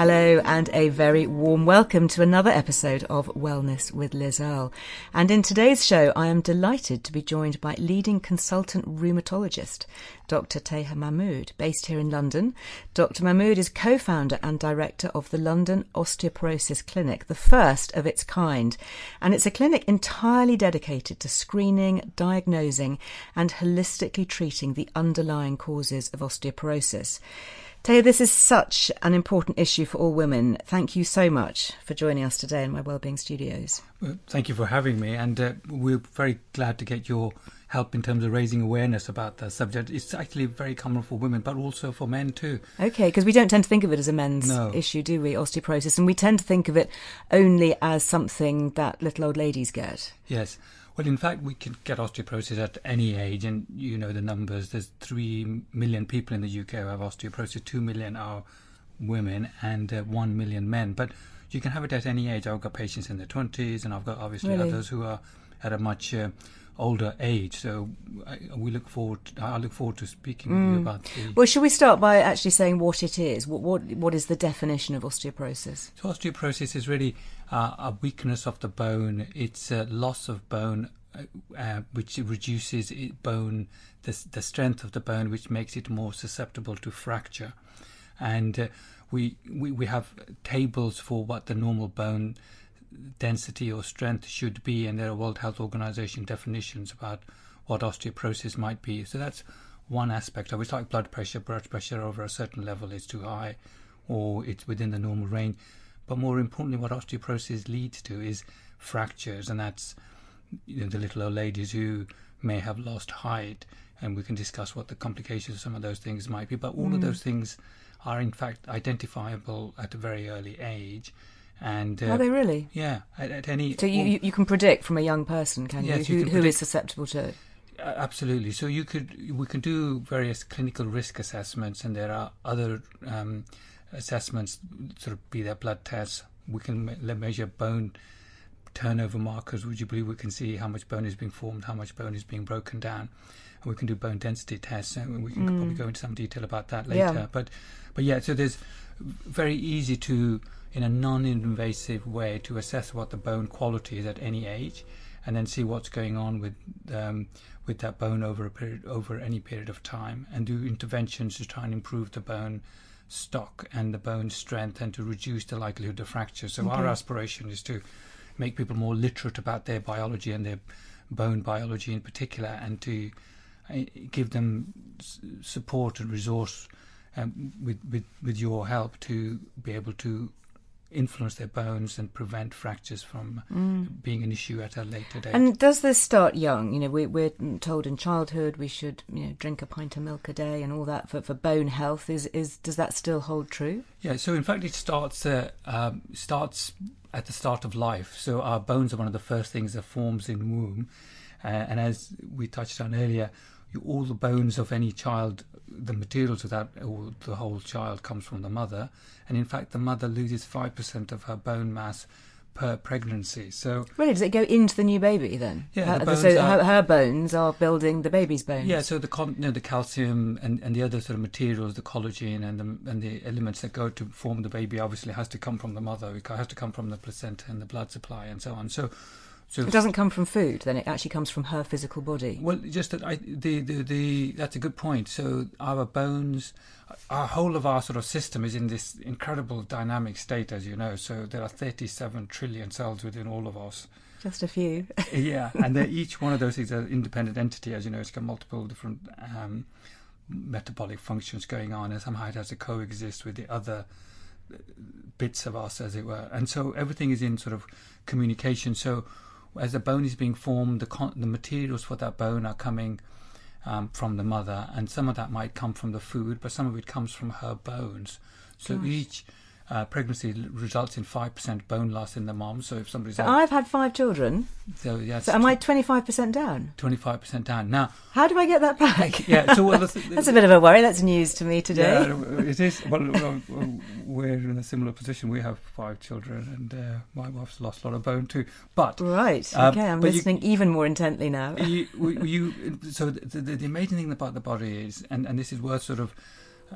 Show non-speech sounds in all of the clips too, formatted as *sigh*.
Hello, and a very warm welcome to another episode of Wellness with Liz Earle. And in today's show, I am delighted to be joined by leading consultant rheumatologist, Dr. Taher Mahmud, based here in London. Dr. Mahmud is co founder and director of the London Osteoporosis Clinic, the first of its kind. And it's a clinic entirely dedicated to screening, diagnosing, and holistically treating the underlying causes of osteoporosis. Taher, this is such an important issue for all women. Thank you so much for joining us today in my Wellbeing Studios. Well, thank you for having me, and uh, we're very glad to get your help in terms of raising awareness about the subject. It's actually very common for women, but also for men too. Okay, because we don't tend to think of it as a men's no. issue, do we? Osteoporosis, and we tend to think of it only as something that little old ladies get. Yes. Well, in fact, we can get osteoporosis at any age, and you know the numbers. There's three million people in the UK who have osteoporosis. Two million are women, and uh, one million men. But you can have it at any age. I've got patients in their twenties, and I've got obviously really? others who are at a much uh, older age. So I, we look forward. I look forward to speaking mm. with you about. The... Well, should we start by actually saying what it is? What what what is the definition of osteoporosis? So osteoporosis is really uh, a weakness of the bone. It's a loss of bone, uh, which reduces bone the the strength of the bone, which makes it more susceptible to fracture. And uh, we, we we have tables for what the normal bone density or strength should be, and there are World Health Organization definitions about what osteoporosis might be. So that's one aspect of it. It's like blood pressure. Blood pressure over a certain level is too high, or it's within the normal range. But more importantly, what osteoporosis leads to is fractures, and that's you know, the little old ladies who may have lost height, and we can discuss what the complications of some of those things might be. But all mm. of those things are in fact identifiable at a very early age. And uh, are they really? Yeah, at, at any. So you, you can predict from a young person, can yes, you, you who, who is susceptible to it? Absolutely. So you could we can do various clinical risk assessments, and there are other um, assessments, sort of be their blood tests. We can me- measure bone turnover markers. Would you believe we can see how much bone is being formed, how much bone is being broken down? And we can do bone density tests, and we can mm. probably go into some detail about that later. Yeah. But but yeah, so there's very easy to in a non-invasive way to assess what the bone quality is at any age, and then see what's going on with um, with that bone over a period over any period of time, and do interventions to try and improve the bone stock and the bone strength, and to reduce the likelihood of fracture. So Okay. our aspiration is to make people more literate about their biology and their bone biology in particular, and to uh, give them support and resource um, with, with with your help to be able to influence their bones and prevent fractures from being an issue at a later date. And does this start young? You know, we, we're told in childhood we should, you know, drink a pint of milk a day and all that for, for bone health. Is is does that still hold true? Yeah, so in fact, it starts uh, um, starts at the start of life. So our bones are one of the first things that forms in womb, uh, and as we touched on earlier, you, all the bones of any child, the materials of that, or the whole child comes from the mother, and in fact, the mother loses five percent of her bone mass per pregnancy. So Really, does it go into the new baby then? Yeah, uh, the Her- bones so are- her, her bones are building the baby's bones. Yeah, so the you know, the calcium and, and the other sort of materials, the collagen and the and the elements that go to form the baby, obviously has to come from the mother. It has to come from the placenta and the blood supply and so on. So, So It doesn't come from food, then it actually comes from her physical body. Well, just that I, the, the the that's a good point. So our bones, our whole of our sort of system is in this incredible dynamic state, as you know. So there are 37 trillion cells within all of us. Just a few. *laughs* yeah, and they're, *laughs* each one of those is an independent entity, as you know. It's got multiple different um, metabolic functions going on, and somehow it has to coexist with the other bits of us, as it were. And so everything is in sort of communication. So as the bone is being formed, the con- the materials for that bone are coming um, from the mother, and some of that might come from the food, but some of it comes from her bones. So each uh, pregnancy results in five percent bone loss in the mom. So if somebody's So had- I've had five children. so yeah, So am I 25% down? twenty five percent down now? How do I get that back? *laughs* Yeah, so well, *laughs* the, That's a bit of a worry. That's news to me today. Yeah, it is. *laughs* Well, we're in a similar position. We have five children, and uh, my wife's lost a lot of bone too. But Right. Um, Okay, I'm but you- listening even more intently now. you, you, you so the, the, the amazing thing about the body is, and, and this is worth sort of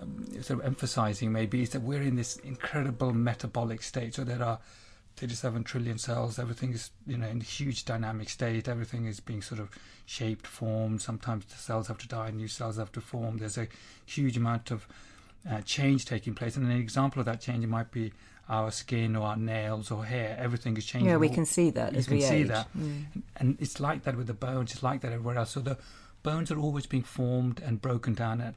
um, sort of emphasizing maybe, is that we're in this incredible metabolic state. So there are 37 trillion cells. Everything is you know in a huge dynamic state. Everything is being sort of shaped, formed. Sometimes the cells have to die, new cells have to form. There's a huge amount of uh, change taking place, and an example of that change might be our skin or our nails or hair. Everything is changing. Yeah, we can see that you as can we see age. that, and it's like that with the bones. It's like that everywhere else. So the bones are always being formed and broken down at.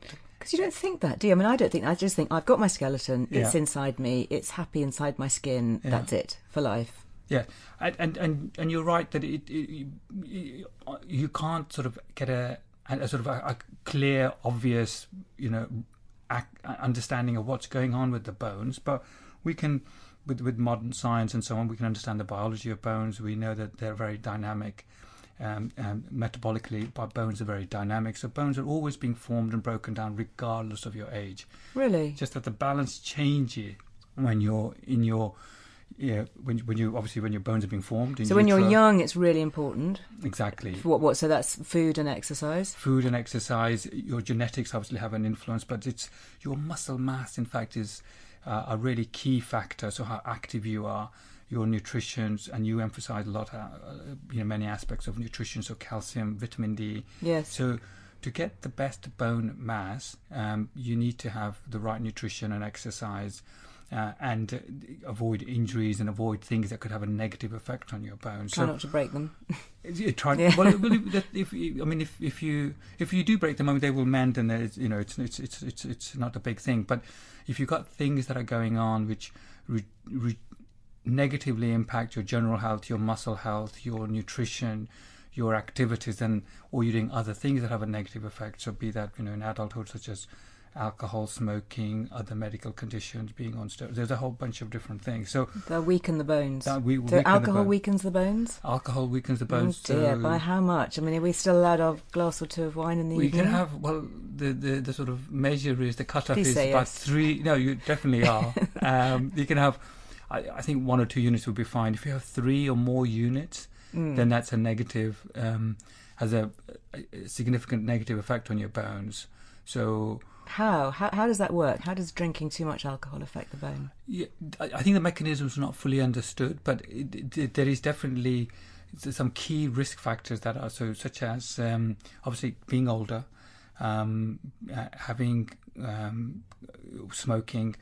Because you don't think that, do you? I mean, I don't think. I just think I've got my skeleton. It's Yeah. inside me. It's happy inside my skin. Yeah. That's it for life. Yeah, and and and, you're right that it, it you, you can't sort of get a, a sort of a, a clear, obvious, you know, ac understanding of what's going on with the bones, but we can. With, with modern science and so on, we can understand the biology of bones. We know that they're very dynamic, um, um, metabolically. But bones are very dynamic, so bones are always being formed and broken down, regardless of your age. Really. just that the balance changes when you're in your yeah when when you obviously when your bones are being formed so when you're young, it's really important. exactly what? What? So that's food and exercise. food and exercise your genetics obviously have an influence but it's your muscle mass in fact is uh, a really key factor so how active you are your nutrition and you emphasize a lot uh, uh, you know many aspects of nutrition so calcium vitamin d Yes. So, to get the best bone mass, um, you need to have the right nutrition and exercise, uh, and uh, avoid injuries and avoid things that could have a negative effect on your bones. Try so, not to break them. *laughs* you try. Yeah. Well, well, *laughs* if, if you, I mean, if, if you if you do break them, I mean, they will mend, and there's, you know, it's it's it's it's it's not a big thing. But if you've got things that are going on which re, re, negatively impact your general health, your muscle health, your nutrition, your activities, and or you're doing other things that have a negative effect. So be that you know in adulthood, such as alcohol, smoking, other medical conditions, being on steroids. There's a whole bunch of different things. So They'll weaken the bones. That we- so weaken the alcohol bone. weakens the bones. alcohol weakens the bones. oh dear, so by how much? I mean, are we still allowed a glass or two of wine in the We evening? We can have well the, the, the sort of measure is the cutoff Please is about yes. three. No, you definitely are. *laughs* um, you can have, I, I think one or two units would be fine. If you have three or more units, Hmm. then that's a negative, um, has a, a significant negative effect on your bones. So How? how? How does that work? How does drinking too much alcohol affect the bone? Yeah, I I think the mechanism is not fully understood, but it, it, there is definitely some key risk factors that are so, such as um, obviously being older, um, uh, having um, smoking,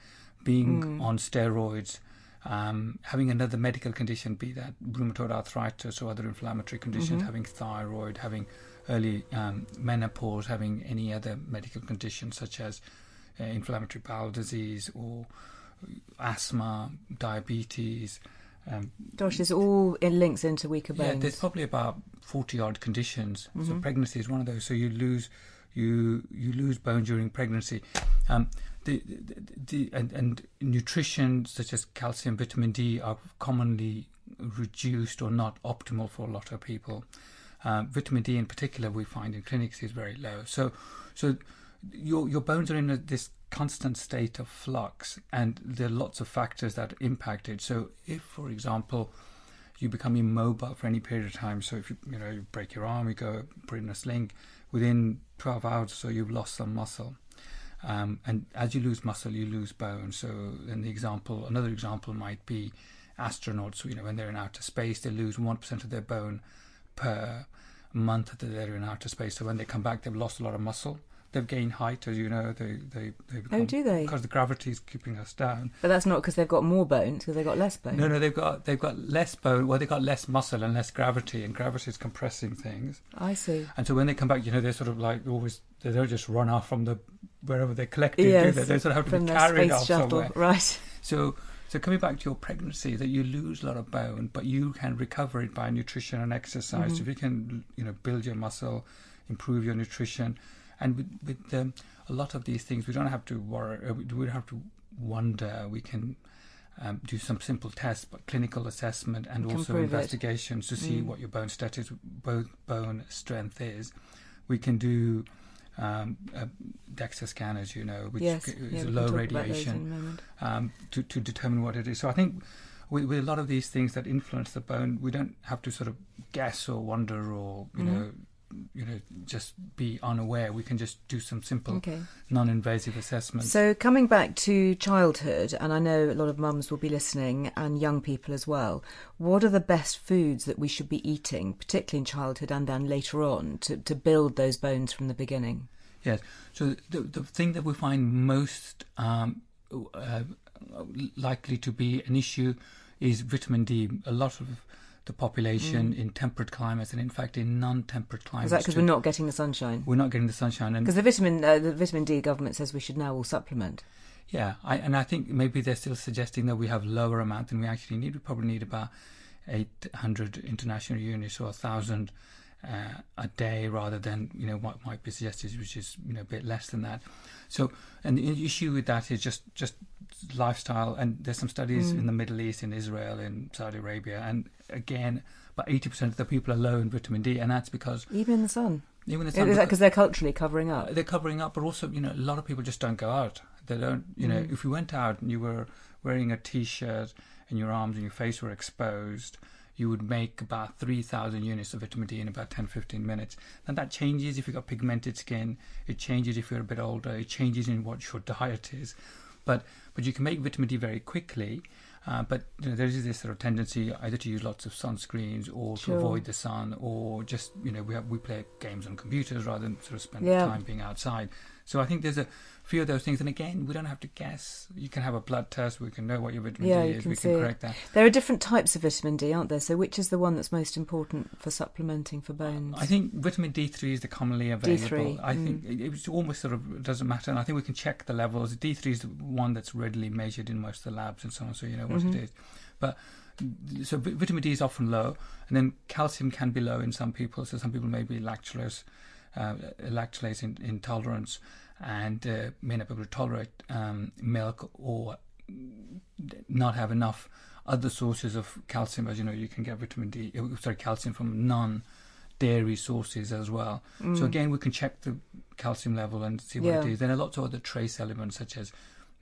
being on steroids, um, having another medical condition, be that rheumatoid arthritis or other inflammatory conditions, having thyroid, having early um, menopause, having any other medical conditions such as uh, inflammatory bowel disease or asthma, diabetes. Um, Gosh, this all it links into weaker bones. yeah, there's probably about forty odd conditions. So pregnancy is one of those. So you lose you you lose bone during pregnancy. Um, the, the, and, and nutrition such as calcium, vitamin D are commonly reduced or not optimal for a lot of people. Um, vitamin D in particular, we find in clinics is very low. So so your your bones are in a, this constant state of flux, and there are lots of factors that impact it. So if, for example, you become immobile for any period of time. So if you you know you break your arm, you go put in a sling. Within 12 hours or so, you've lost some muscle, um, and as you lose muscle, you lose bone. So then the example, another example might be astronauts, you know, when they're in outer space, they lose one percent of their bone per month that they're in outer space. So when they come back, they've lost a lot of muscle. They've gained height, as you know. They they they become, Oh, do they? Because the gravity is keeping us down. But that's not because they've got more bones, because they've got less bone. No, no, they've got they've got less bone. Well, they've got less muscle and less gravity, and gravity is compressing things. I see. And so when they come back, you know, they're sort of like always they don't just run off from the wherever they collected, do Yes, they? They sort of have to from be carried off shuttle, somewhere. right? So, so coming back to your pregnancy, that you lose a lot of bone, but you can recover it by nutrition and exercise. Mm-hmm. So if you can, you know, build your muscle, improve your nutrition, and with, with um, a lot of these things, we don't have to worry. uh, We don't have to wonder. We can. Um, do some simple tests, but clinical assessment and also prove it. investigations to see Mm. what your bone status, both bone strength is. We can do um, a DEXA scan, as you know, which yes. is yeah, a low can talk about those radiation in a moment. um, to, to determine what it is. So I think with, with a lot of these things that influence the bone, we don't have to sort of guess or wonder or you Mhm. know, you know, just be unaware. We can just do some simple, Okay. non-invasive assessments. So coming back to childhood, and I know a lot of mums will be listening, and young people as well. What are the best foods that we should be eating, particularly in childhood and then later on, to, to build those bones from the beginning? Yes. So the the thing that we find most um, uh, likely to be an issue is vitamin D. A lot of the population in temperate climates, and in fact in non-temperate climates, Mm. Is that because we're not getting the sunshine? we're not getting the sunshine. And Because the vitamin, uh, the vitamin D government says we should now all supplement. Yeah, I, and I think maybe they're still suggesting that we have lower amount than we actually need. We probably need about 800 international units or 1,000 uh, a day rather than, you know, what might be suggested, which is, you know, a bit less than that. So, and the issue with that is just, just lifestyle. And there's some studies in the Middle East, in Israel, in Saudi Arabia. And again, about 80% of the people are low in vitamin D. And that's because Even in the sun. even the Is sun- that because they're culturally covering up? they're covering up, but also, you know, a lot of people just don't go out. They don't, you know, if you went out and you were wearing a t-shirt and your arms and your face were exposed, you would make about 3,000 units of vitamin D in about 10, 15 minutes. And that changes if you've got pigmented skin. It changes if you're a bit older. It changes in what your diet is. But, but you can make vitamin D very quickly. Uh, but you know, there is this sort of tendency either to use lots of sunscreens or Sure. to avoid the sun or just, you know, we, have, we play games on computers rather than sort of spend Yeah. time being outside. So I think there's a few of those things. And again, we don't have to guess. You can have a blood test. We can know what your vitamin Yeah, D you is. can we see can correct that. There are different types of vitamin D, aren't there? So which is the one that's most important for supplementing for bones? I think vitamin D3 is the commonly available. D3, I think it, almost sort of doesn't matter. And I think we can check the levels. D3 is the one that's readily measured in most of the labs and so on, so you know what Mm-hmm. it is. But so vitamin D is often low, and then calcium can be low in some people. So some people may be lactulose, uh, lactulose in, intolerance, and uh, may not be able to tolerate um, milk or not have enough other sources of calcium. As you know, you can get vitamin D, uh, sorry, calcium from non dairy sources as well. So again, we can check the calcium level and see what it Mm. Yeah. is. Then a lot of other trace elements such as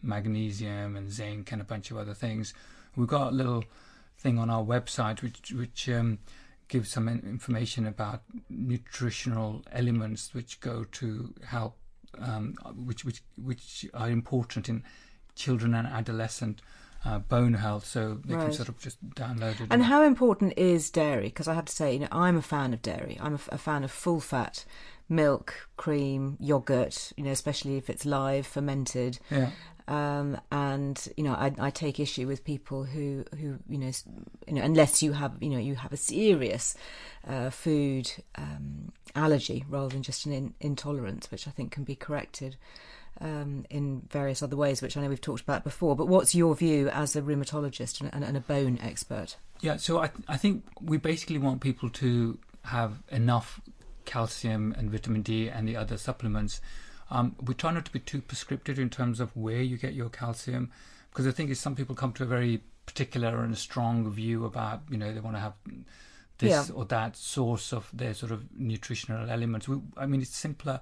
magnesium and zinc and a bunch of other things. We've got a little thing on our website which which um, gives some information about nutritional elements which go to help, um, which which which are important in children and adolescent uh, bone health. So they Right. can sort of just download it. And how important is dairy? Because I have to say, you know, I'm a fan of dairy. I'm a fan of full fat milk, cream, yogurt. You know, especially if it's live fermented. yeah. Um, and you know, I, I take issue with people who, who you know, you know, unless you have, you know, you have a serious uh, food um, allergy rather than just an in, intolerance, which I think can be corrected um, in various other ways, which I know we've talked about before. But what's your view as a rheumatologist and, and, and a bone expert? Yeah, so I I think we basically want people to have enough calcium and vitamin D and the other supplements. Um, we try not to be too prescriptive in terms of where you get your calcium, because the thing is, some people come to a very particular and strong view about you know they want to have this Yeah. or that source of their sort of nutritional elements. We, I mean, it's simpler,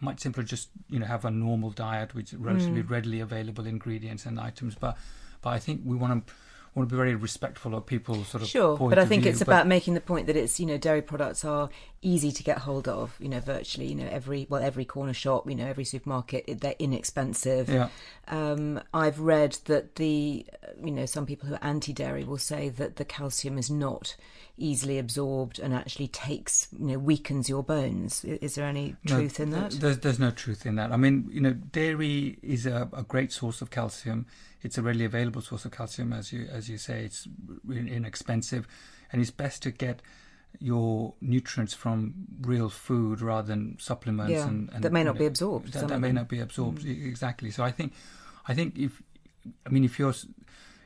much simpler. Just you know have a normal diet with relatively Mm. readily available ingredients and items, but but I think we want to want to be very respectful of people's sort of Sure, but I think view, it's but- about making the point that it's you know dairy products are easy to get hold of. You know, virtually, you know, every well, every corner shop, you know, every supermarket, they're inexpensive. Yeah. Um, I've read that the, you know, some people who are anti-dairy will say that the calcium is not easily absorbed and actually takes, you know, weakens your bones. Is there any No, truth in that? There's, there's no truth in that. I mean, you know, dairy is a, a great source of calcium. It's a readily available source of calcium, as you as you say. It's inexpensive, and it's best to get your nutrients from real food rather than supplements Yeah, and, and that may you not know, be absorbed, That, that may not be absorbed Mm. exactly. So I think, I think if, I mean, if you're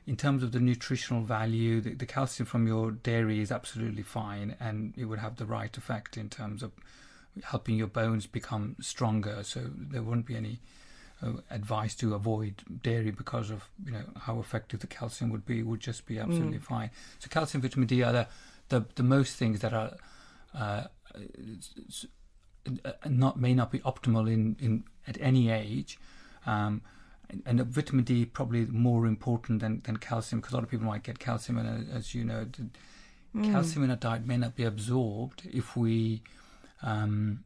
in terms of the nutritional value, the, the calcium from your dairy is absolutely fine, and it would have the right effect in terms of helping your bones become stronger. So there wouldn't be any advice to avoid dairy because of you know how effective the calcium would be. Would just be absolutely Mm. fine. So calcium, vitamin D are the the, the most things that are. Uh, uh, not may not be optimal in, in at any age, um, and, and vitamin D probably more important than, than calcium because a lot of people might get calcium, and uh, as you know, Mm. calcium in a diet may not be absorbed if we um,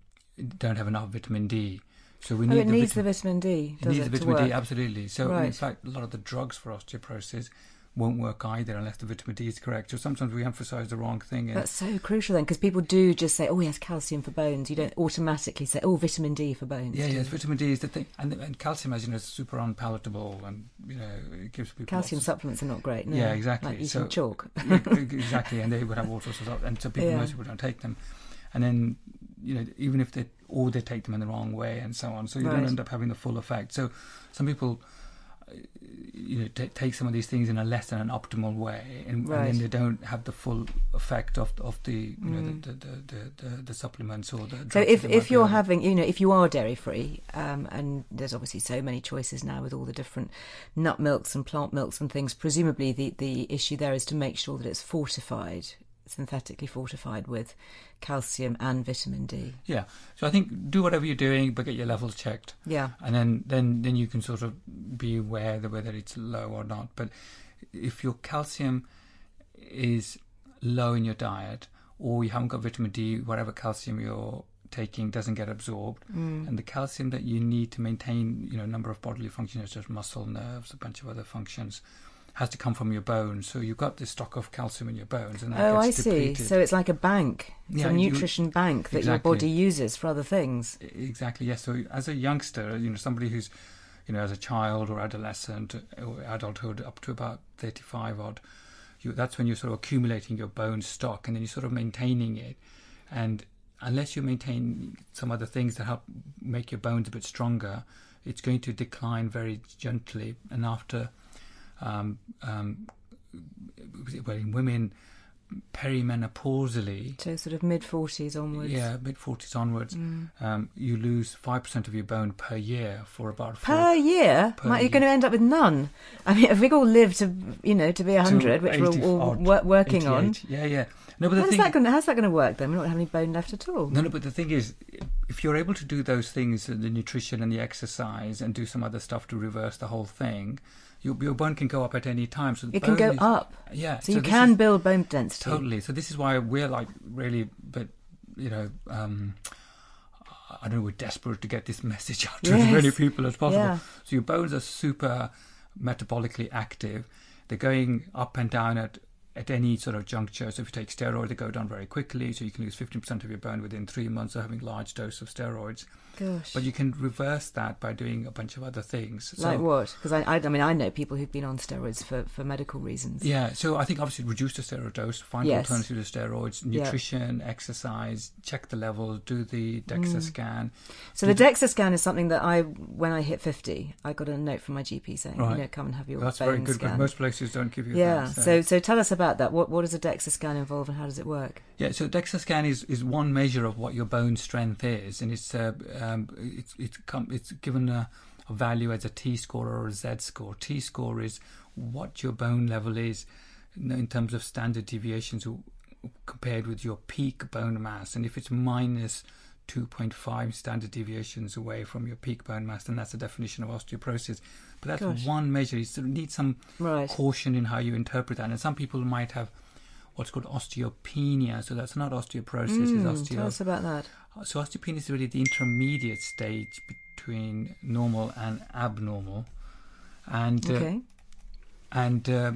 don't have enough vitamin D. So we need Oh, it the needs vitamin, the vitamin D. it needs it, the vitamin D absolutely. So in Right. fact, a lot of the drugs for osteoporosis won't work either unless the vitamin D is correct. So sometimes we emphasize the wrong thing. And That's so crucial then, because people do just say, "Oh, yes, calcium for bones." You don't automatically say, "Oh, vitamin D for bones." Yeah, yes, vitamin D is the thing, and, and calcium, as you know, is super unpalatable, and you know, it gives people Calcium lots supplements are not great. No. Yeah, exactly. Like eating So- chalk. *laughs* Exactly, and they would have all sorts of stuff, and so people, Yeah. most people don't take them, and then you know, even if they or they take them in the wrong way, and so on, so you Right. don't end up having the full effect. So some people. uh, You know, t- take some of these things in a less than an optimal way, and, and then they don't have the full effect of of the you know Mm. the, the, the, the, the supplements or the. So if that they might if you're having, you know, if you are dairy free, um, and there's obviously so many choices now with all the different nut milks and plant milks and things, presumably the the issue there is to make sure that it's fortified, synthetically fortified with calcium and vitamin D. Yeah. So I think do whatever you're doing, but get your levels checked. Yeah. And then, then, then you can sort of be aware that whether it's low or not. But if your calcium is low in your diet, or you haven't got vitamin D, whatever calcium you're taking doesn't get absorbed, Mm. and the calcium that you need to maintain, you know, a number of bodily functions such as muscle, nerves, a bunch of other functions, has to come from your bones. So you've got this stock of calcium in your bones, and that Oh, I gets see. depleted. So it's like a bank. It's Yeah, a you- nutrition bank that Exactly. your body uses for other things. Exactly. Yes. So as a youngster, you know, somebody who's, you know, as a child or adolescent or adulthood up to about thirty-five odd, you, that's when you're sort of accumulating your bone stock, and then you're sort of maintaining it. And unless you maintain some other things that help make your bones a bit stronger, it's going to decline very gently. And after, um, um, well, in women, perimenopausally, So sort of mid forties onwards. yeah, mid forties onwards, Mm. um, you lose five percent of your bone per year for about four, Per year, Per you're year. going to end up with none. I mean, if we all live to, you know, to be to hundred, which we're all wor- working on, 88. Yeah, yeah. No, but the how's thing, that going? How's that going to work? Then we don't have any bone left at all. no, no, but the thing is, if you're able to do those things, the nutrition and the exercise, and do some other stuff to reverse the whole thing, your, your bone can go up at any time. So It can go is- up. Yeah, So you can is- build bone density. Totally. So this is why we're like really, but you know, um, I don't know, we're desperate to get this *laughs* message out to as many people as possible. Yeah. So your bones are super metabolically active. They're going up and down at at any sort of juncture. So if you take steroids, they go down very quickly. So you can lose 15% of your bone within three months of having large dose of steroids. Gosh. But you can reverse that by doing a bunch of other things. So- like what? Because I, I, I mean, I know people who've been on steroids for, for medical reasons. Yeah, so I think obviously reduce the steroid dose, find Yes. alternatives to steroids, Yeah. nutrition, exercise, check the levels, do the DEXA Mm. scan. So the DEXA scan is something that I, when I hit fifty, I got a note from my GP saying, Right. you know, come and have your That's bone very good, scan. but most places don't give you yeah. that. So so tell us about that. What what does a DEXA scan involve and how does it work? Yeah, so DEXA scan is, is one measure of what your bone strength is, and it's uh, um, it's it's come, it's given a, a value as a T score or a Z score. T score is what your bone level is in terms of standard deviations compared with your peak bone mass, and if it's minus 2.5 standard deviations away from your peak bone mass, then that's the definition of osteoporosis. But that's Gosh. one measure. You sort of need some Right. caution in how you interpret that, and some people might have what's called osteopenia. So that's not osteoporosis, it's Mm, osteo. tell us about that. So osteopenia is really the intermediate stage between normal and abnormal, and uh, Okay. and uh,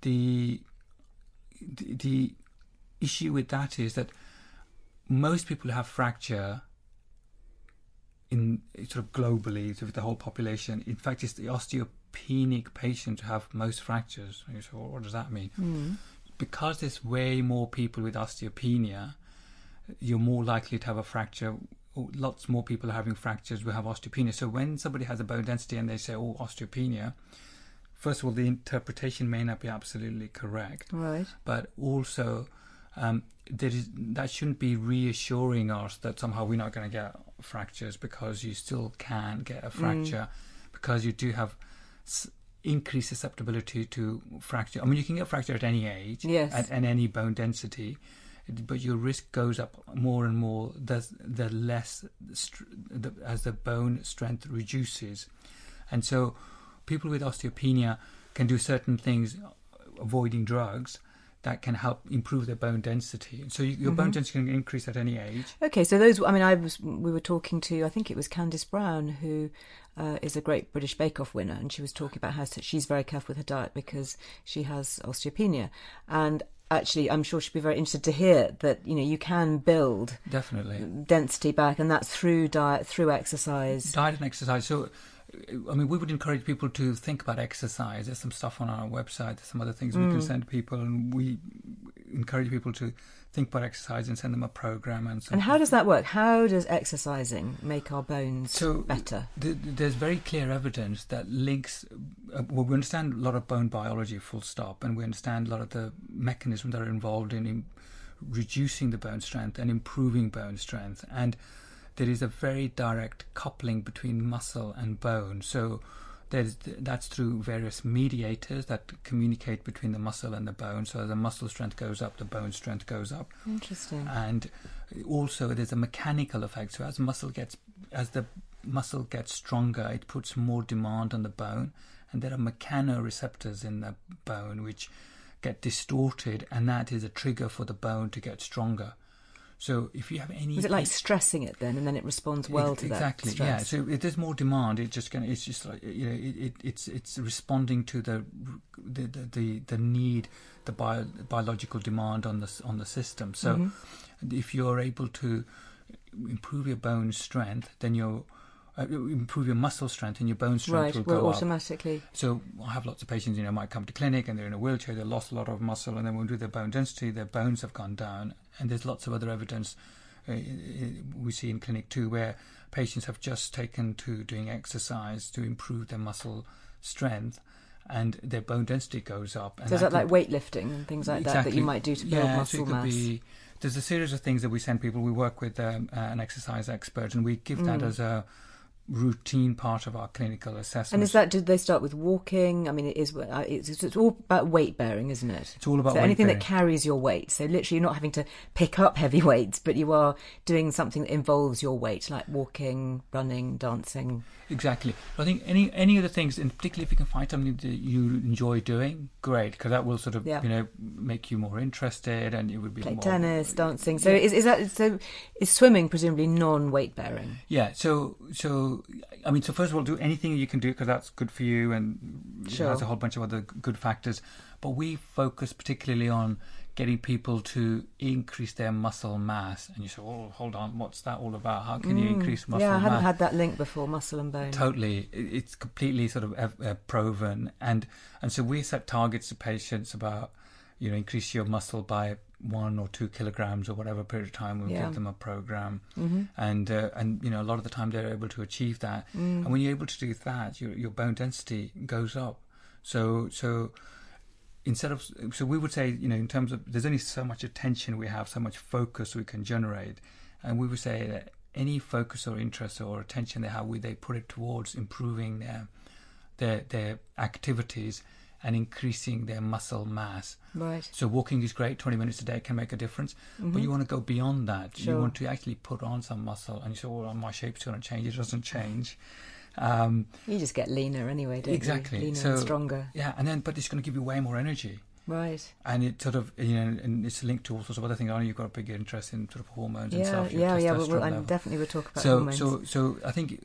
the, the the issue with that is that most people who have fracture in eh, sort of globally of the whole population. In fact, it's the osteopenic patients who have most fractures. And you say, well, what does that mean? Hmm. Because there's way more people with osteopenia, you're more likely to have a fracture. Oh, lots more people are having fractures who have osteopenia. So when somebody has a bone density and they say, "Oh, osteopenia," first of all, the interpretation may not be absolutely correct Right. but also um, there is that shouldn't be reassuring us that somehow we're not going to get fractures because you still can get a fracture because you do have s- increased susceptibility to fracture. I mean, you can get fracture at any age, Yes. at, at any bone density, but your risk goes up more and more the the less str- the, as the bone strength reduces, and so people with osteopenia can do certain things, avoiding drugs. That can help improve their bone density. So you, your bone density can increase at any age. Okay, so those. I mean, I was. We were talking to. I think it was Candice Brown, who uh, is a great British Bake Off winner, and she was talking about how she's very careful with her diet because she has osteopenia. And actually, I'm sure she'd be very interested to hear that you know you can build Definitely. density back, and that's through diet, through exercise. diet and exercise. So, I mean, we would encourage people to think about exercise. There's some stuff on our website. There's some other things we can send people, and we encourage people to think about exercise and send them a program and. And how does that work? How does exercising make our bones so better? th- there's very clear evidence that links. Uh, well, we understand a lot of bone biology, full stop, and we understand a lot of the mechanisms that are involved in, in reducing the bone strength and improving bone strength. And there is a very direct coupling between muscle and bone. So there's that's through various mediators that communicate between the muscle and the bone. So as the muscle strength goes up, the bone strength goes up Interesting. and also there's a mechanical effect so as muscle gets as the muscle gets stronger it puts more demand on the bone and there are mechanoreceptors in the bone which get distorted and that is a trigger for the bone to get stronger so if you have any Is it like stressing it then, and then it responds well Ex- to exactly, that Exactly. yeah. So if there's more demand, it's just going. It's just like you know, it, it, it's it's responding to the the the, the, the need, the bio, biological demand on the on the system. So Mm-hmm. if you're able to improve your bone strength, then you're uh, improve your muscle strength, and your bone strength right. will go up. automatically. So I have lots of patients, you know, might come to clinic and they're in a wheelchair, they lost a lot of muscle, and then when we do their bone density, their bones have gone down. And there's lots of other evidence uh, we see in clinic too, where patients have just taken to doing exercise to improve their muscle strength, and their bone density goes up. And So is that like could- weightlifting and things like that that you might do to build yeah, muscle so mass? Be, there's a series of things that we send people. We work with um, uh, an exercise expert, and we give Mm. that as a routine part of our clinical assessment. And is that? Did they start with walking? I mean, it is. uh, It's, it's all about weight bearing, isn't it? It's all about so weight anything bearing. that carries your weight. So literally, you're not having to pick up heavy *laughs* weights, but you are doing something that involves your weight, like walking, running, dancing. Exactly. I think any any of the things, and particularly if you can find something that you enjoy doing, great, because that will sort of Yeah. you know make you more interested, and it would be Play more, tennis, dancing. So Yeah. is, is that so? Is swimming presumably non-weight bearing? Yeah. So so I mean, so first of all, do anything you can do because that's good for you, and it Sure. has a whole bunch of other good factors. But we focus particularly on getting people to increase their muscle mass. And you say, "Oh, hold on, what's that all about? How can you increase muscle Mm. yeah, I mass?" hadn't had that link before, muscle and bone. Totally, it's completely sort of uh, proven, and and so we set targets to patients about you know increase your muscle by one or two kilograms or whatever period of time. We'll Yeah. give them a program, Mm-hmm. and uh, and you know a lot of the time they're able to achieve that. Mm. And when you're able to do that, your your bone density goes up. So so instead of so we would say you know in terms of there's only so much attention we have so much focus we can generate and we would say that any focus or interest or attention they have we they put it towards improving their their their activities and increasing their muscle mass Right. so walking is great 20 minutes a day can make a difference but you want to go beyond that Sure. you want to actually put on some muscle and you say well my shape's going to change it doesn't change um, You just get leaner anyway, don't Exactly. you? Leaner So- and stronger. yeah, and then but it's going to give you way more energy. Right. And it sort of, you know, and it's linked to all sorts of other things. I know you've got a big interest in sort of hormones and stuff. yeah, yeah. Well, well, I definitely will talk about so, hormones. so, so I think,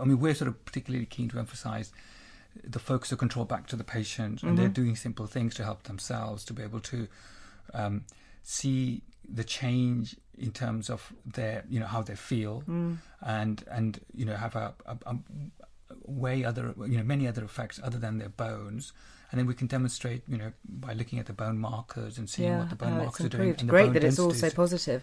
I mean, we're sort of particularly keen to emphasise the focus of control back to the patient, and Mm-hmm. they're doing simple things to help themselves to be able to um, see the change in terms of their, you know, how they feel, Mm. and and you know have a, a, a way other, you know, many other effects other than their bones. And then we can demonstrate, you know, by looking at the bone markers and seeing yeah, what the bone how markers are doing. and Great bone that it's all so positive.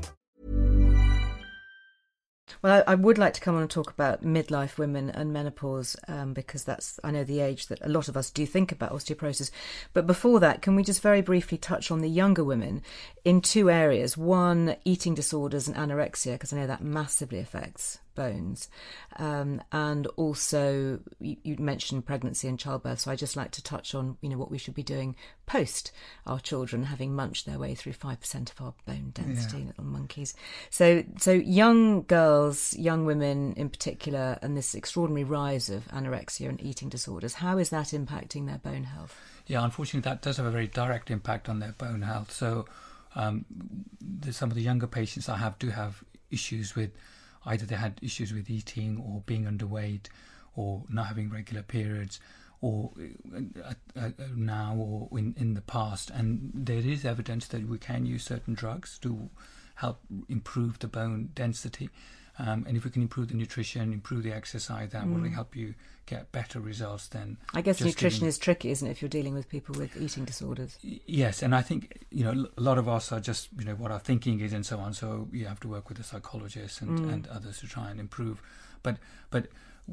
Well, I, I would like to come on and talk about midlife women and menopause um, because that's, I know, the age that a lot of us do think about osteoporosis. But before that, can we just very briefly touch on the younger women in two areas? One, eating disorders and anorexia, because I know that massively affects bones. Um, and also, you, you mentioned pregnancy and childbirth. So I just like to touch on, you know, what we should be doing post our children having munched their way through 5% of our bone density, little monkeys. So, so young girls, young women in particular, and this extraordinary rise of anorexia and eating disorders, how is that impacting their bone health? Yeah, unfortunately, that does have a very direct impact on their bone health. So, um, the, some of the younger patients I have do have issues with either they had issues with eating or being underweight or not having regular periods or uh, uh, uh, now or in, in the past. And there is evidence that we can use certain drugs to help improve the bone density. Um, and if we can improve the nutrition, improve the exercise, that will help you get better results than. I guess nutrition giving- is tricky, isn't it, if you're dealing with people with eating disorders? Yes, and I think you know a lot of us are just you know what our thinking is and so on. So you have to work with a psychologist and, and others to try and improve. But but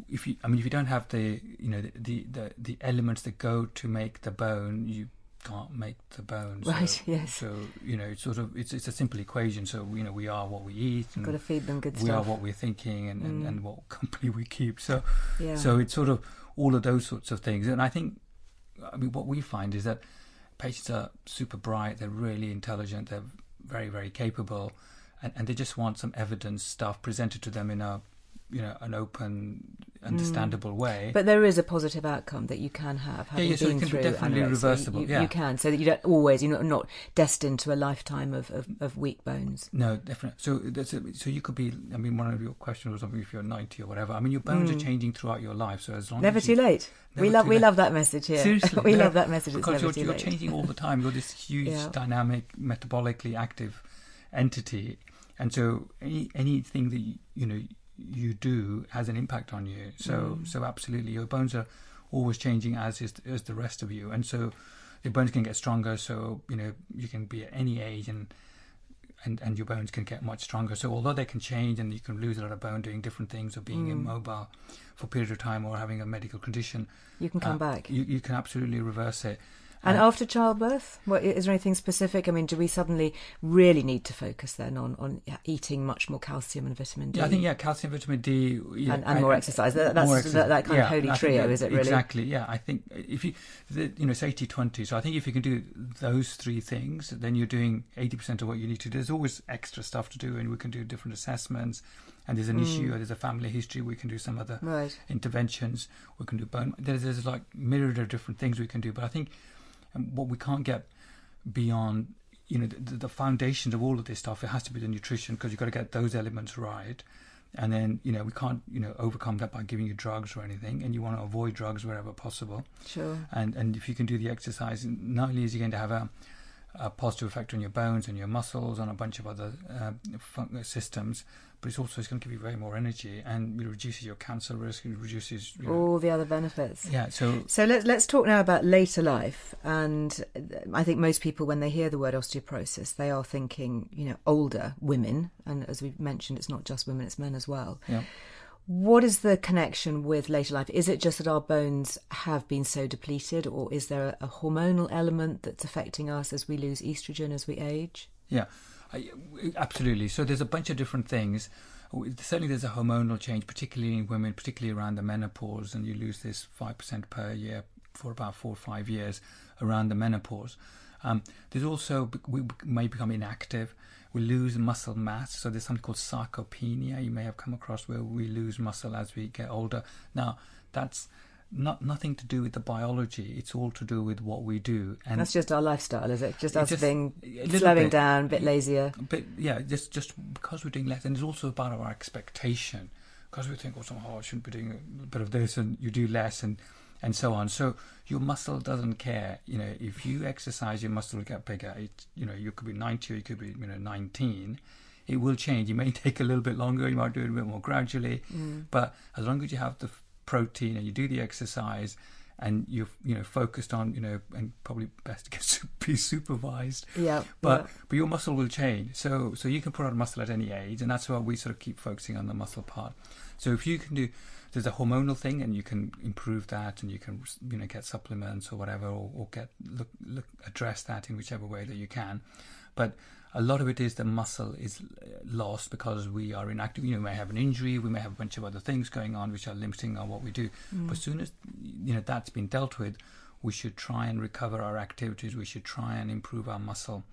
if you I mean if you don't have the you know the the the elements that go to make the bone, you can't make the bone. So, Right, yes. So you know it's sort of it's it's a simple equation. So you know we are what we eat. And Got to feed them good we stuff. are what we're thinking and, and, and mm. what *laughs* company we keep. So Yeah. so it's sort of all of those sorts of things. And I think I mean what we find is that patients are super bright, they're really intelligent, they're very, very capable and, and they just want some evidence stuff presented to them in a you know, an open, understandable way. But there is a positive outcome that you can have having yeah, so it been through definitely anorexia. reversible, You, yeah. you can, so that you don't always you're not, not destined to a lifetime of, of, of weak bones. No, definitely. So that's a, so you could be. I mean, one of your questions was something if you're 90 or whatever. I mean, your bones are changing throughout your life. So as long Mm. Never as too you, late. we love we late. love that message here. Seriously, *laughs* we yeah. love that message. Because never you're, you're changing all the time. You're this *laughs* huge, Yeah. dynamic, metabolically active entity, and so any anything that you, you know you do has an impact on you. So so absolutely, your bones are always changing as is as the rest of you, and so your bones can get stronger. So you know you can be at any age and. And, and your bones can get much stronger. So although they can change and you can lose a lot of bone doing different things or being immobile for a period of time or having a medical condition, You can come uh, back. You, you can absolutely reverse it. And Uh, after childbirth, what, is there anything specific? I mean, do we suddenly really need to focus then on, on eating much more calcium and vitamin D? Yeah, I think yeah, calcium, vitamin D, yeah, And- and more exercise. That- that's more that- that kind of holy trio, that- is it really? Exactly. Yeah, I think if you, the, you know, it's 80-20. So I think if you can do those three things, then you're doing eighty percent of what you need to do. There's always extra stuff to do, and we can do different assessments. And there's an issue, or there's a family history. We can do some other Mm. Right. interventions. We can do bone. There's, there's like myriad of different things we can do. But I think um, what we can't get beyond, you know, the, the foundations of all of this stuff. It has to be the nutrition because you've got to get those elements right. And then, you know, we can't, you know, overcome that by giving you drugs or anything. And you want to avoid drugs wherever possible. Sure. And and if you can do the exercise, not only is it going to have a, a positive effect on your bones and your muscles and a bunch of other uh, fun- systems, but it's also it's going to give you way more energy and it reduces your cancer risk. It reduces, you know, All the other benefits. yeah. So So let's let's talk now about later life, and uh, I think most people, when they hear the word osteoporosis, they are thinking, you know, older women, and as we mentioned, it's not just women; it's men as well. yeah. What is the connection with later life? Is it just that our bones have been so depleted, or is there a hormonal element that's affecting us as we lose estrogen as we age? Yeah, I, absolutely. So there's a bunch of different things. Certainly, there's a hormonal change, particularly in women, particularly around the menopause, and you lose this five percent per year for about four or five years around the menopause. Um, there's also we may become inactive. We lose muscle mass, so there's something called sarcopenia. You may have come across where we lose muscle as we get older. Now, that's not nothing to do with the biology. It's all to do with what we do. And That's just our lifestyle, is it? Just us just- being slowing bit. down, a bit lazier. but yeah, just just because we're doing less, and it's also about our expectation. Because we think, oh, somehow I shouldn't be doing a bit of this, and you do less, and and so on. So your muscle doesn't care. You know, if you exercise, your muscle will get bigger. It, you know, you could be ninety or you could be, you know, nineteen. It will change. You may *laughs* take a little bit longer. You might do it a bit more gradually, mm. but as long as you have the protein and you do the exercise, and you're you know focused on you know and probably best to get *laughs* be supervised. Yeah, but yeah. but your muscle will change. So so you can put on muscle at any age and that's why we sort of keep focusing on the muscle part. So if you can do there's a hormonal thing and you can improve that and you can you know get supplements or whatever or, or get look look address that in whichever way that you can. But a lot of it is the muscle is uh, lost because we are inactive. You know, we may have an injury, we may have a bunch of other things going on which are limiting on what we do. But as soon as you know that's been dealt with, we should try and recover our activities. We should try and improve our muscle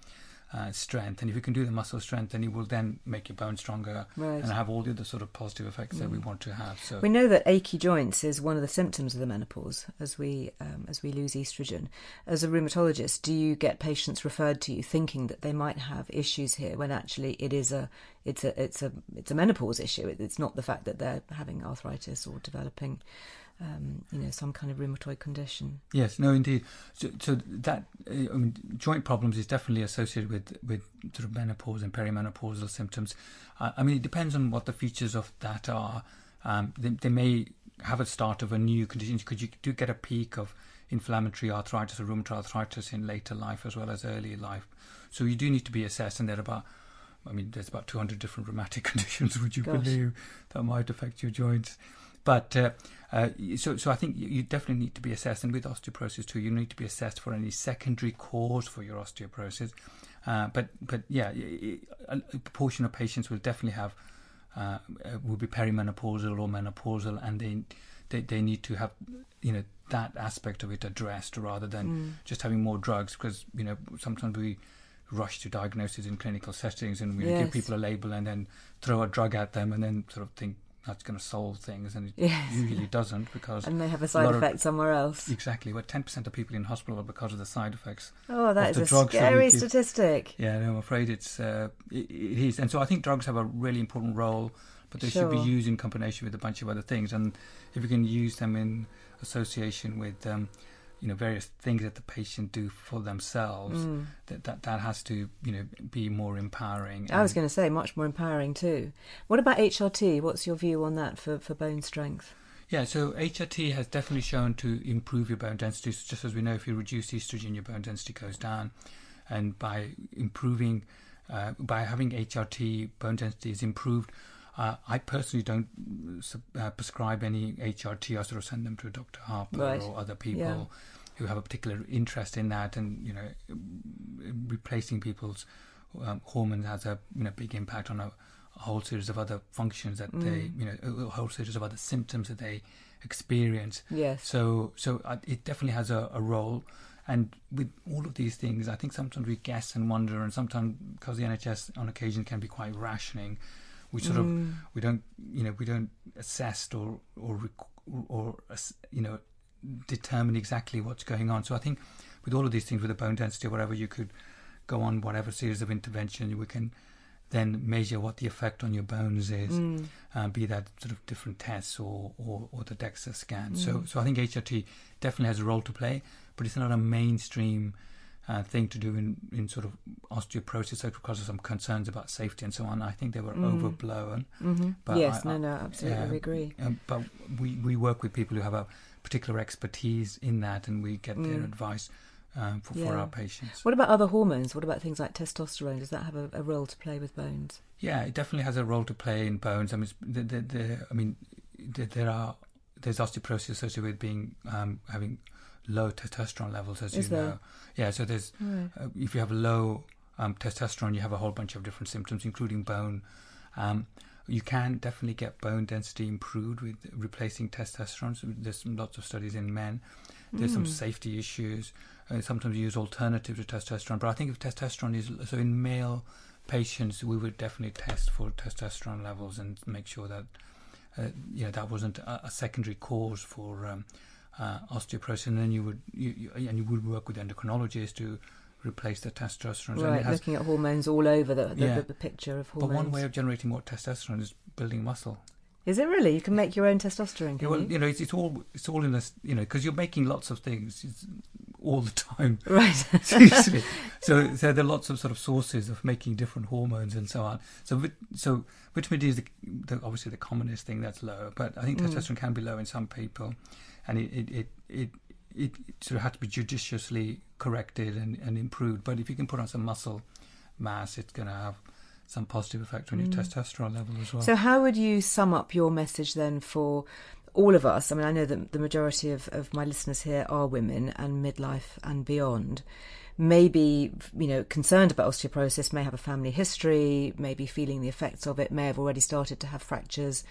uh, strength. And if you can do the muscle strength, then you will then make your bone stronger Right. and have all the other sort of positive effects that we want to have. So We know that achy joints is one of the symptoms of the menopause as we um, as we lose estrogen. As a rheumatologist, do you get patients referred to you thinking that they might have issues here when actually it is a it's a it's a it's a menopause issue. It's not the fact that they're having arthritis or developing um, you know some kind of rheumatoid condition. Yes, no, indeed. So, so that uh, I mean, joint problems is definitely associated with with sort of menopause and perimenopausal symptoms. Uh, I mean, it depends on what the features of that are. Um, they, they may have a start of a new condition because you do get a peak of inflammatory arthritis or rheumatoid arthritis in later life as well as early life. So you do need to be assessed, and there are about I mean, there's about 200 different rheumatic *laughs* conditions, would you Gosh. believe, that might affect your joints. But uh, uh, so, so I think you, you definitely need to be assessed, and with osteoporosis too, you need to be assessed for any secondary cause for your osteoporosis. Uh, but, but yeah, a proportion of patients will definitely have uh, uh, will be perimenopausal or menopausal, and they, they they need to have you know that aspect of it addressed rather than just having more drugs because you know sometimes we rush to diagnosis in clinical settings and we Yes. give people a label and then throw a drug at them and then sort of think that's going to solve things and it Yes. usually doesn't because *laughs* And they have a a side of- effect somewhere else. exactly well 10% of people in hospital are because of the side effects Oh, that of is a we scary statistic. yeah no, I'm afraid it's uh, it, it is and so I think drugs have a really important role but they should be used in combination with a bunch of other things and if you can use them in association with um, you know various things that the patient do for themselves Mm. that, that that has to you know be more empowering I was going to say much more empowering too. What about HRT? What's your view on that for, for bone strength? Yeah, so HRT has definitely shown to improve your bone density. So just as we know, if you reduce estrogen, your bone density goes down, and by improving, uh, by having HRT, bone density is improved. Uh, I personally don't uh, prescribe any HRT. I sort of send them to Dr. Harper Right. or other people Yeah. who have a particular interest in that, and you know, replacing people's um, hormones has a you know big impact on a, a whole series of other functions that they Mm. you know a, a whole series of other symptoms that they experience. Yes. So so uh, it definitely has a, a role. And with all of these things, I think sometimes we guess and wonder, and sometimes because the NHS on occasion can be quite rationing, we sort of we don't you know we don't assess or or or you know determine exactly what's going on. So I think with all of these things, with the bone density or whatever, you could go on whatever series of intervention. We can then measure what the effect on your bones is, Mm. uh, be that sort of different tests or, or, or the DEXA scan. So, so I think HRT definitely has a role to play, but it's not a mainstream uh, thing to do in, in sort of osteoporosis so because of some concerns about safety and so on. I think they were overblown. Mm-hmm. But yes, I- no, no, absolutely, yeah, we agree. Um, but we, we work with people who have a particular expertise in that, and we get their Mm. advice um, for, for our patients. What about other hormones? What about things like testosterone? Does that have a, a role to play with bones? Yeah, it definitely has a role to play in bones. I mean, the, the, the, I mean, the, there are there's osteoporosis associated with being um, having low testosterone levels, as Is you there? know. Yeah, so there's Right. uh, if you have low um, testosterone, you have a whole bunch of different symptoms, including bone. Um, you can definitely get bone density improved with replacing testosterone. So there's lots of studies in men. There's some safety issues. Uh, sometimes you use alternative to testosterone, but I think if testosterone is so in male patients, we would definitely test for testosterone levels and make sure that uh, you know that wasn't a, a secondary cause for um, uh, osteoporosis. And then you would you, you, and you would work with endocrinologists to replace the testosterone. And Right, has- looking at hormones all over the, the, Yeah. the, the picture of hormones. but one way of generating more testosterone is building muscle. Is it really? You can make your own testosterone, Yeah, well, you? you know, it's, it's all it's all in this, you know, because you're making lots of things all the time. *laughs* Right. *laughs* Seriously. so, so there are lots of sort of sources of making different hormones and so on. So, so vitamin D is the, the, obviously the commonest thing that's low, but I think Mm. testosterone can be low in some people, and it it it it, it, sort of has to be judiciously corrected and, and improved. But if you can put on some muscle mass, it's going to have some positive effect on your testosterone level as well. Mm. So, how would you sum up your message then for all of us? I mean, I know that the majority of, of my listeners here are women and midlife and beyond. Maybe, you know, concerned about osteoporosis, may have a family history, may be feeling the effects of it, may have already started to have fractures.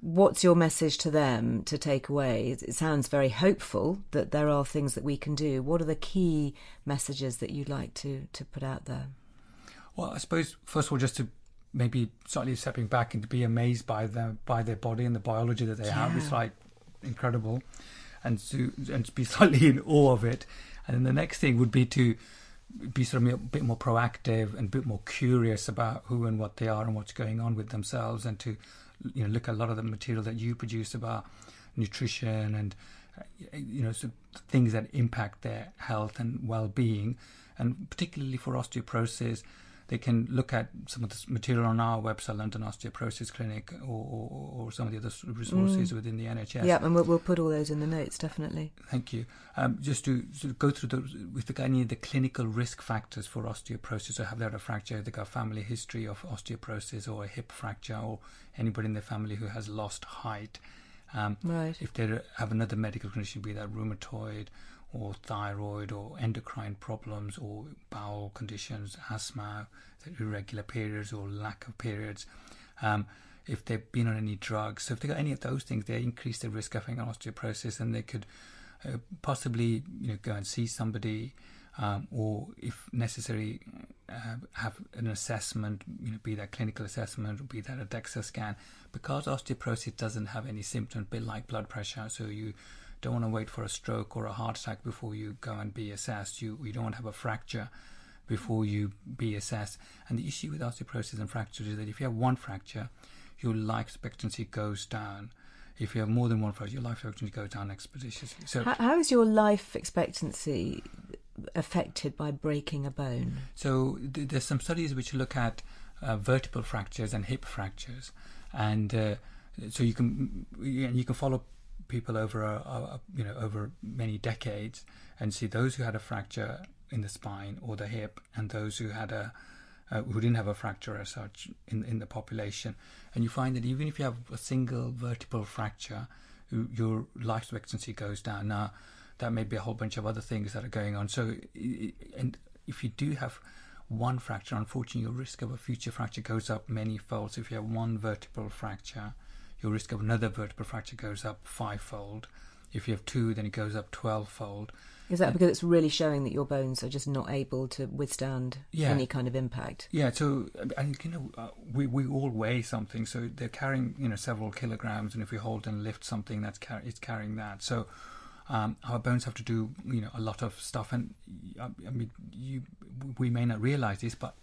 What's your message to them to take away? It sounds very hopeful that there are things that we can do. What are the key messages that you'd like to, to put out there? Well, I suppose first of all, just to maybe slightly stepping back and to be amazed by them, by their body and the biology that they have. It's like incredible, and to and to be *laughs* slightly in awe of it. And then the next thing would be to be sort of a bit more proactive and a bit more curious about who and what they are and what's going on with themselves, and to you know look at a lot of the material that you produce about nutrition and you know things that impact their health and well-being, and particularly for osteoporosis. They can look at some of this material on our website, London Osteoporosis Clinic, or, or, or some of the other resources within the NHS. Yeah, and we'll, we'll put all those in the notes, definitely. Thank you. Um, just to sort of go through the, with the any of the clinical risk factors for osteoporosis, so have they had a fracture, they got a family history of osteoporosis or a hip fracture, or anybody in their family who has lost height. Um, Right. If they have another medical condition, be that rheumatoid or thyroid or endocrine problems or bowel conditions, asthma, irregular periods or lack of periods. Um, if they've been on any drugs, so if they've got any of those things, they increase the risk of having osteoporosis, and they could uh, possibly, you know, go and see somebody, um, or if necessary, uh, have an assessment, you know, be that clinical assessment, or be that a DEXA scan, because osteoporosis doesn't have any symptoms, a bit like blood pressure, so you don't want to wait for a stroke or a heart attack before you go and be assessed. You you don't want to have a fracture before you be assessed. And the issue with osteoporosis and fractures is that if you have one fracture, your life expectancy goes down. If you have more than one fracture, your life expectancy goes down expeditiously. So, How, how is your life expectancy affected by breaking a bone? so th- there's some studies which look at uh, vertebral fractures and hip fractures, and uh, so you can you you can follow people over a, a, you know over many decades and see those who had a fracture in the spine or the hip, and those who had a uh, who didn't have a fracture as such in in the population, and you find that even if you have a single vertebral fracture, your life expectancy goes down. Now, that may be a whole bunch of other things that are going on. So, and if you do have one fracture, unfortunately, your risk of a future fracture goes up many folds. If you have one vertebral fracture, your risk of another vertebral fracture goes up fivefold. If you have two, then it goes up twelve-fold. Is that because it's really showing that your bones are just not able to withstand Yeah. any kind of impact? Yeah, so and you know uh, we we all weigh something, so they're carrying you know several kilograms, and if we hold and lift something, that's car- it's carrying that. So um, our bones have to do you know a lot of stuff, and uh, I mean you we may not realize this, but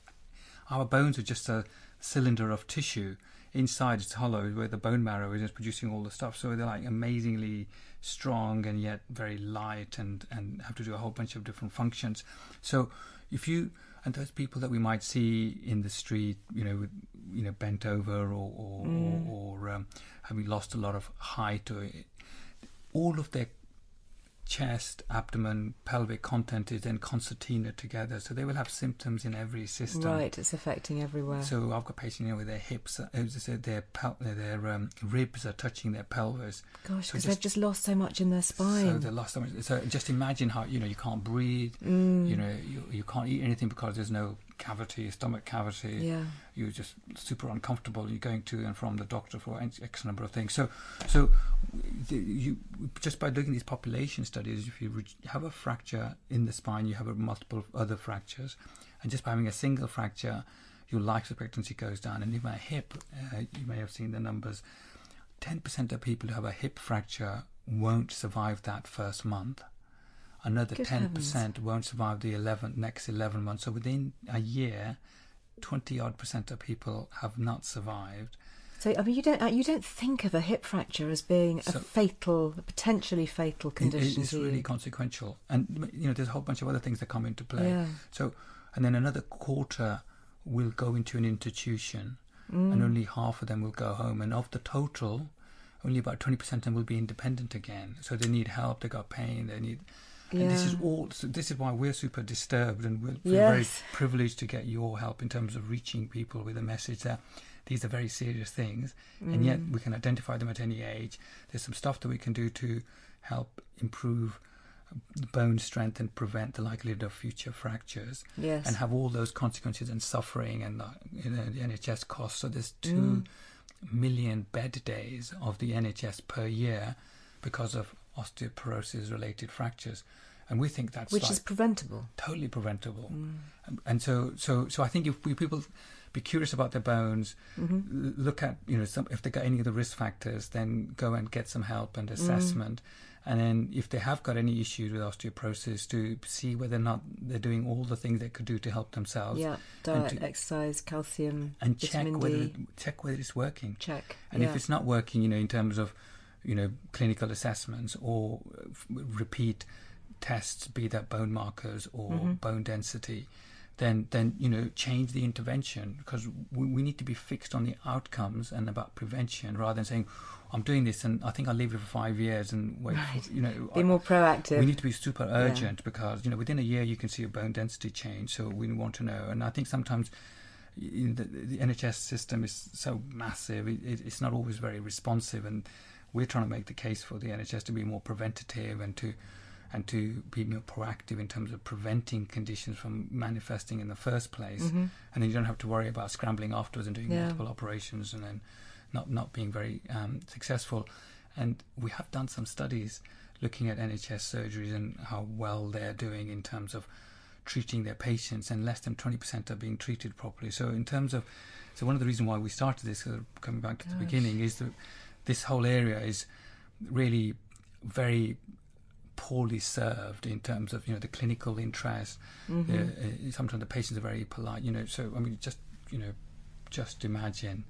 our bones are just a cylinder of tissue. Inside it's hollow, where the bone marrow is just producing all the stuff. So they're like amazingly strong and yet very light, and and have to do a whole bunch of different functions. So if you and those people that we might see in the street, you know, with, you know, bent over or or, or, or um, having lost a lot of height, or all of their chest, abdomen, pelvic content is then concertina together. So they will have symptoms in every system. Right, it's affecting everywhere. So I've got patients you know, with their hips, uh, as I said, their pel- their um, ribs are touching their pelvis. Gosh, So because they've just lost so much in their spine. so they lost so much. So just imagine how you know you can't breathe. Mm. You know you you can't eat anything because there's no cavity, stomach cavity. Yeah. You're just super uncomfortable. You're going to and from the doctor for X number of things. So so the, you just by looking at these population studies, if you re- have a fracture in the spine, you have a multiple other fractures, and just by having a single fracture, your life expectancy goes down. And even a hip, uh, you may have seen the numbers. 10% of people who have a hip fracture won't survive that first month. Another Good 10% won't survive the 11, next 11 months. So within a year, 20 odd percent of people have not survived. So I mean, you don't uh, you don't think of a hip fracture as being a fatal, a potentially fatal It- condition it's really you. consequential. And, you know, there's a whole bunch of other things that come into play. Yeah. So, and then another quarter will go into an institution, Mm. and only half of them will go home. And of the total, only about 20% of them will be independent again. So they need help, they got pain, they need. And this is all. So this is why we're super disturbed, and we're, we're very privileged to get your help in terms of reaching people with a message that these are very serious things, and yet Mm. we can identify them at any age. There's some stuff that we can do to help improve bone strength and prevent the likelihood of future fractures Yes. and have all those consequences and suffering and the, you know, the NHS costs. So there's Mm. two million bed days of the NHS per year because of osteoporosis related fractures. And we think that's which like is preventable. totally preventable. Um, And so, so, so I think if we people be curious about their bones, Mm-hmm. look at you know some if they got any of the risk factors, then go and get some help Mm. and assessment. And then if they have got any issues with osteoporosis, to see whether or not they're doing all the things they could do to help themselves. Yeah, and diet, to- exercise, calcium, and check vitamin whether D. check whether it's working. Check. And yeah. if it's not working, you know, in terms of, you know, clinical assessments or f- repeat tests, be that bone markers or Mm-hmm. bone density, then then you know change the intervention because we, we need to be fixed on the outcomes and about prevention rather than saying, I'm doing this and I think I'll leave it for five years and wait. Right. For, you know, Be I- more proactive. we need to be super urgent because you know within a year you can see a bone density change. So we want to know, and I think sometimes the, the NHS system is so massive; it, it, it's not always very responsive, and we're trying to make the case for the NHS to be more preventative and to and to be more proactive in terms of preventing conditions from manifesting in the first place. And then you don't have to worry about scrambling afterwards and doing Yeah. multiple operations and then not not being very um, successful. And we have done some studies looking at NHS surgeries and how well they're doing in terms of treating their patients, and less than 20% are being treated properly. So, in terms of, so one of the reasons why we started this, uh, coming back to the beginning, is that this whole area is really very poorly served in terms of you know the clinical interest. Uh, uh, sometimes the patients are very polite, you know. So I mean, just you know, just imagine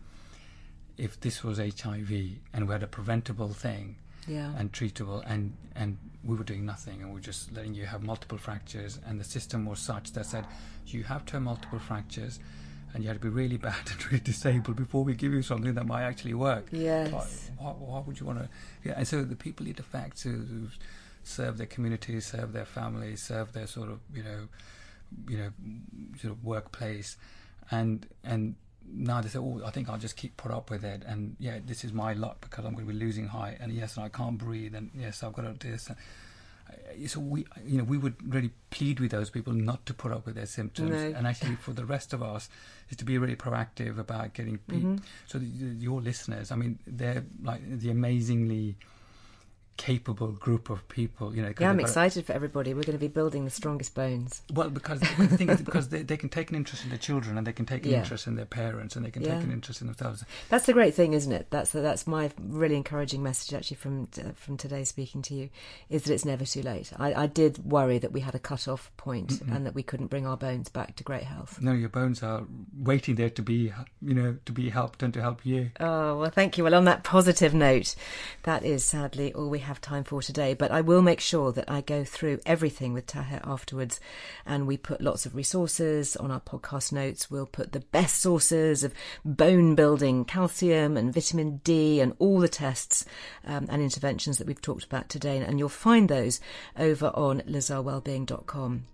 if this was HIV and we had a preventable thing Yeah. and treatable and and we were doing nothing and we were just letting you have multiple fractures and the system was such that said you have to have multiple fractures and you had to be really bad *laughs* and really disabled before we give you something that might actually work. Yes. Why, why, would you want to? Yeah, and so the people it affects who, serve their communities, serve their families, serve their sort of you know, you know, sort of workplace, and and now they say, oh, I think I'll just keep put up with it, and yeah, this is my luck because I'm going to be losing height, and yes, and I can't breathe, and yes, I've got to do this. And, Uh, so we, you know, we would really plead with those people not to put up with their symptoms, No. and actually for the rest of us is to be really proactive about getting people. Mm-hmm. So the, the- your listeners, I mean, they're like the amazingly capable group of people. You know, Yeah, I'm excited for everybody. We're going to be building the strongest bones. well, because the thing is, *laughs* because they, they can take an interest in their children, and they can take an Yeah. interest in their parents, and they can Yeah. take an interest in themselves. That's the great thing, isn't it? That's that's my really encouraging message actually from uh, from today speaking to you, is that it's never too late. I, I did worry that we had a cut off point and that we couldn't bring our bones back to great health. No, your bones are waiting there to be, you know, to be helped and to help you. Oh, well, thank you. Well, on that positive note, that is sadly all we have time for today. But I will make sure that I go through everything with Taher afterwards. And we put lots of resources on our podcast notes. We'll put the best sources of bone building, calcium and vitamin D, and all the tests um, and interventions that we've talked about today. And you'll find those over on lizearlewellbeing.com.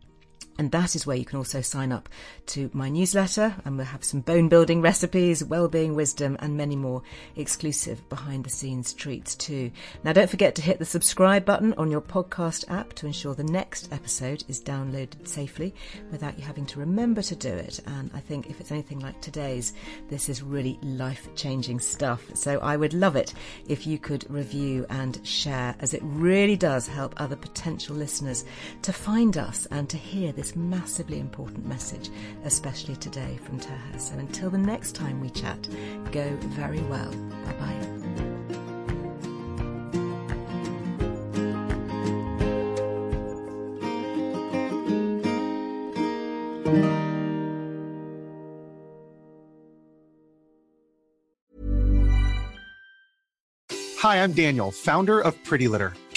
And that is where you can also sign up to my newsletter, and we'll have some bone building recipes, well-being wisdom, and many more exclusive behind the scenes treats too. Now, don't forget to hit the subscribe button on your podcast app to ensure the next episode is downloaded safely without you having to remember to do it. And I think if it's anything like today's, this is really life-changing stuff. So I would love it if you could review and share, as it really does help other potential listeners to find us and to hear this massively important message, especially today from Taher. So until the next time we chat, go very well. Bye bye. Hi, I'm Daniel, founder of Pretty Litter.